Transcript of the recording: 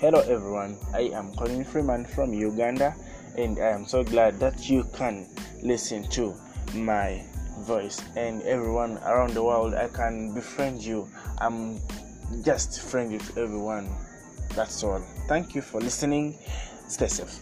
Hello everyone, I am Colin Freeman from Uganda and I am so glad that you can listen to my voice and everyone around the world I can befriend you. I'm just friendly to everyone. That's all. Thank you for listening. Stay safe.